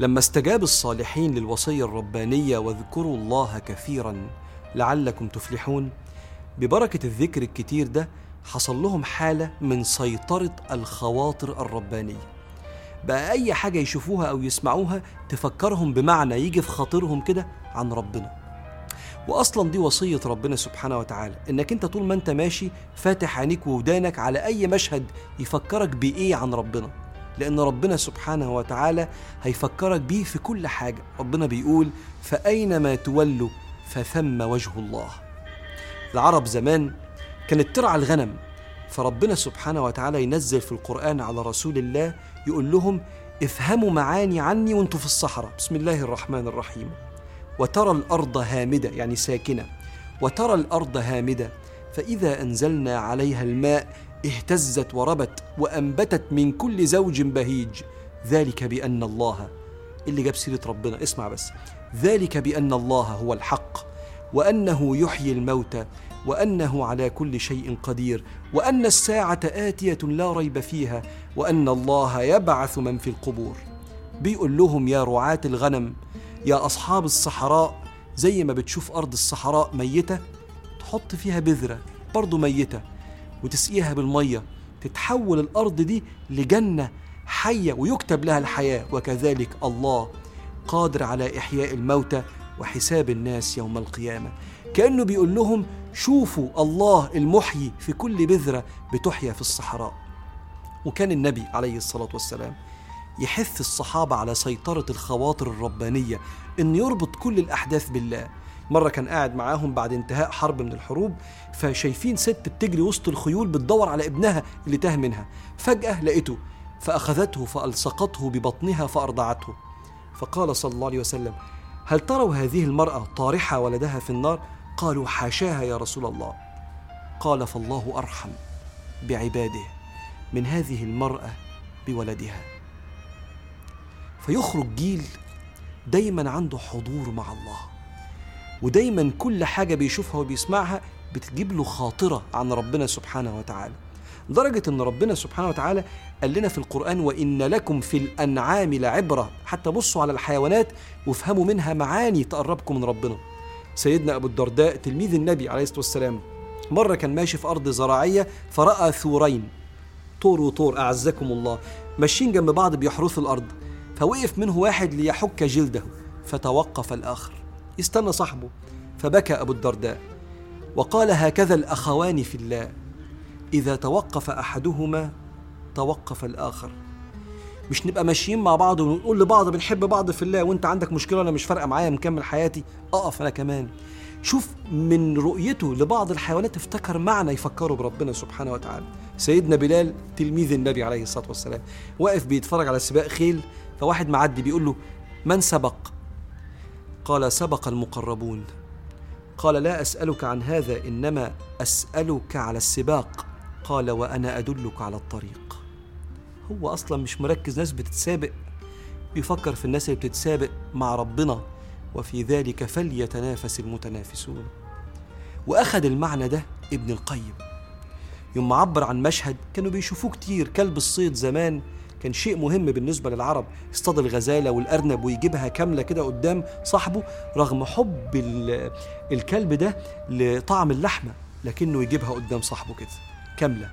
لما استجاب الصالحين للوصية الربانية واذكروا الله كثيرا لعلكم تفلحون. ببركة الذكر الكتير ده حصل لهم حالة من سيطرة الخواطر الربانية. بقى أي حاجة يشوفوها أو يسمعوها تفكرهم بمعنى يجي في خاطرهم كده عن ربنا. واصلا دي وصية ربنا سبحانه وتعالى إنك أنت طول ما أنت ماشي فاتح عينيك وودانك على أي مشهد يفكرك بإيه عن ربنا. لأن ربنا سبحانه وتعالى هيفكرك بيه في كل حاجة. ربنا بيقول فأينما تولوا فثم وجه الله. العرب زمان كانت ترعى الغنم فربنا سبحانه وتعالى ينزل في القرآن على رسول الله يقول لهم افهموا معاني عني وأنتم في الصحراء. بسم الله الرحمن الرحيم. وترى الأرض هامدة يعني ساكنة. وترى الأرض هامدة فإذا أنزلنا عليها الماء اهتزت وربت وأنبتت من كل زوج بهيج. ذلك بأن الله اللي جاب سيرة ربنا اسمع بس. ذلك بأن الله هو الحق وأنه يحيي الموتى وأنه على كل شيء قدير وأن الساعة آتية لا ريب فيها وأن الله يبعث من في القبور. بيقول لهم يا رعاة الغنم يا أصحاب الصحراء زي ما بتشوف أرض الصحراء ميتة تحط فيها بذرة برضو ميتة. وتسقيها بالمية. تتحول الأرض دي لجنة حية ويكتب لها الحياة. وكذلك الله قادر على إحياء الموتى وحساب الناس يوم القيامة. كأنه بيقول لهم شوفوا الله المحيي في كل بذرة بتحيا في الصحراء. وكان النبي عليه الصلاة والسلام يحث الصحابة على سيطرة الخواطر الربانية إن يربط كل الأحداث بالله. مرة كان قاعد معاهم بعد انتهاء حرب من الحروب فشايفين ست بتجري وسط الخيول بتدور على ابنها اللي تاه منها. فجأة لقيته فأخذته فألصقته ببطنها فأرضعته. فقال صلى الله عليه وسلم هل تروا هذه المرأة طارحة ولدها في النار؟ قالوا حاشاها يا رسول الله. قال فالله أرحم بعباده من هذه المرأة بولدها. فيخرج جيل دايما عنده حضور مع الله. ودايما كل حاجة بيشوفها وبيسمعها بتجيب له خاطرة عن ربنا سبحانه وتعالى. لدرجة أن ربنا سبحانه وتعالى قال لنا في القرآن وإن لكم في الأنعام لعبرة حتى بصوا على الحيوانات وافهموا منها معاني تقربكم من ربنا. سيدنا أبو الدرداء تلميذ النبي عليه الصلاة والسلام مرة كان ماشي في أرض زراعية فرأى ثورين. طور وطور أعزكم الله. ماشيين جنب بعض بيحرثوا الأرض فوقف منه واحد ليحك جلده فتوقف الآخر. استنى صاحبه فبكى أبو الدرداء وقال هكذا الأخوان في الله إذا توقف أحدهما توقف الآخر. مش نبقى ماشيين مع بعض ونقول لبعض بنحب بعض في الله وانت عندك مشكلة أنا مش فارقة معايا مكمل حياتي؟ أقف أنا كمان. شوف من رؤيته لبعض الحيوانات افتكر معنى يفكروا بربنا سبحانه وتعالى. سيدنا بلال تلميذ النبي عليه الصلاة والسلام واقف بيتفرج على سباق خيل فواحد معدي بيقول له من سبق؟ قال سبق المقربون. قال لا أسألك عن هذا إنما أسألك على السباق. قال وأنا أدلك على الطريق. هو أصلا مش مركز ناس بتتسابق. بيفكر في الناس اللي بتتسابق مع ربنا وفي ذلك فليتنافس المتنافسون. وأخذ المعنى ده ابن القيم. يوم عبر عن مشهد كانوا بيشوفوه كتير كلب الصيد زمان كان شيء مهم بالنسبة للعرب. يصطاد الغزالة والأرنب ويجيبها كاملة كده قدام صاحبه رغم حب الكلب ده لطعم اللحمة لكنه يجيبها قدام صاحبه كده كاملة.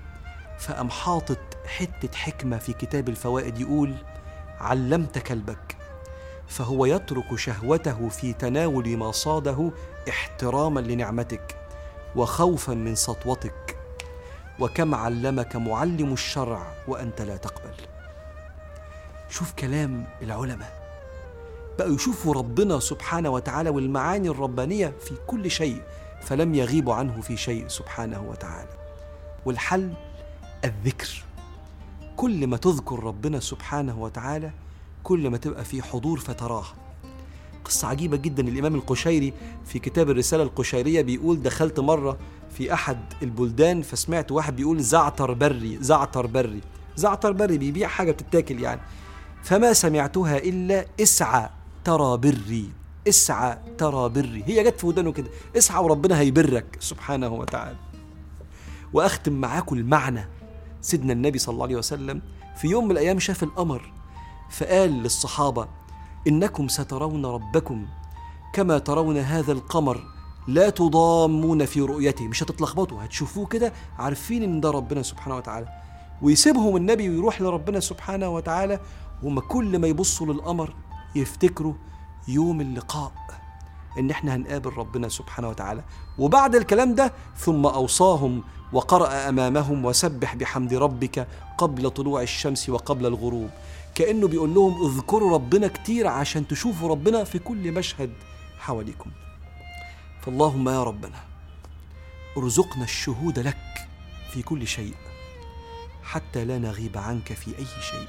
فقام حاطط حتة حكمة في كتاب الفوائد يقول علمت كلبك. فهو يترك شهوته في تناول ما صاده احتراما لنعمتك وخوفا من سطوتك. وكم علمك معلم الشرع وأنت لا تقبل. شوف كلام العلماء. بقوا يشوفوا ربنا سبحانه وتعالى والمعاني الربانية في كل شيء فلم يغيبوا عنه في شيء سبحانه وتعالى. والحل الذكر. كل ما تذكر ربنا سبحانه وتعالى كل ما تبقى في حضور فتراه. قصة عجيبة جدا. الإمام القشيري في كتاب الرسالة القشيرية بيقول دخلت مرة في أحد البلدان فسمعت واحد بيقول زعتر بري زعتر بري. زعتر بري بيبيع حاجة بتتاكل يعني. فما سمعتها إلا إسعى ترى بري إسعى ترى بري. هي جت في ودانه كده إسعى وربنا هيبرك سبحانه وتعالى. وأختم معاكم المعنى. سيدنا النبي صلى الله عليه وسلم في يوم من الأيام شاف القمر فقال للصحابة إنكم سترون ربكم كما ترون هذا القمر لا تضامون في رؤيته. مش هتتلخبطوا هتشوفوه كده عارفين إن ده ربنا سبحانه وتعالى. ويسيبهم النبي ويروح لربنا سبحانه وتعالى وما كل ما يبصوا للقمر يفتكروا يوم اللقاء إن إحنا هنقابل ربنا سبحانه وتعالى. وبعد الكلام ده ثم أوصاهم وقرأ أمامهم وسبح بحمد ربك قبل طلوع الشمس وقبل الغروب. كأنه بيقول لهم اذكروا ربنا كتير عشان تشوفوا ربنا في كل مشهد حواليكم. فاللهم يا ربنا ارزقنا الشهود لك في كل شيء حتى لا نغيب عنك في أي شيء.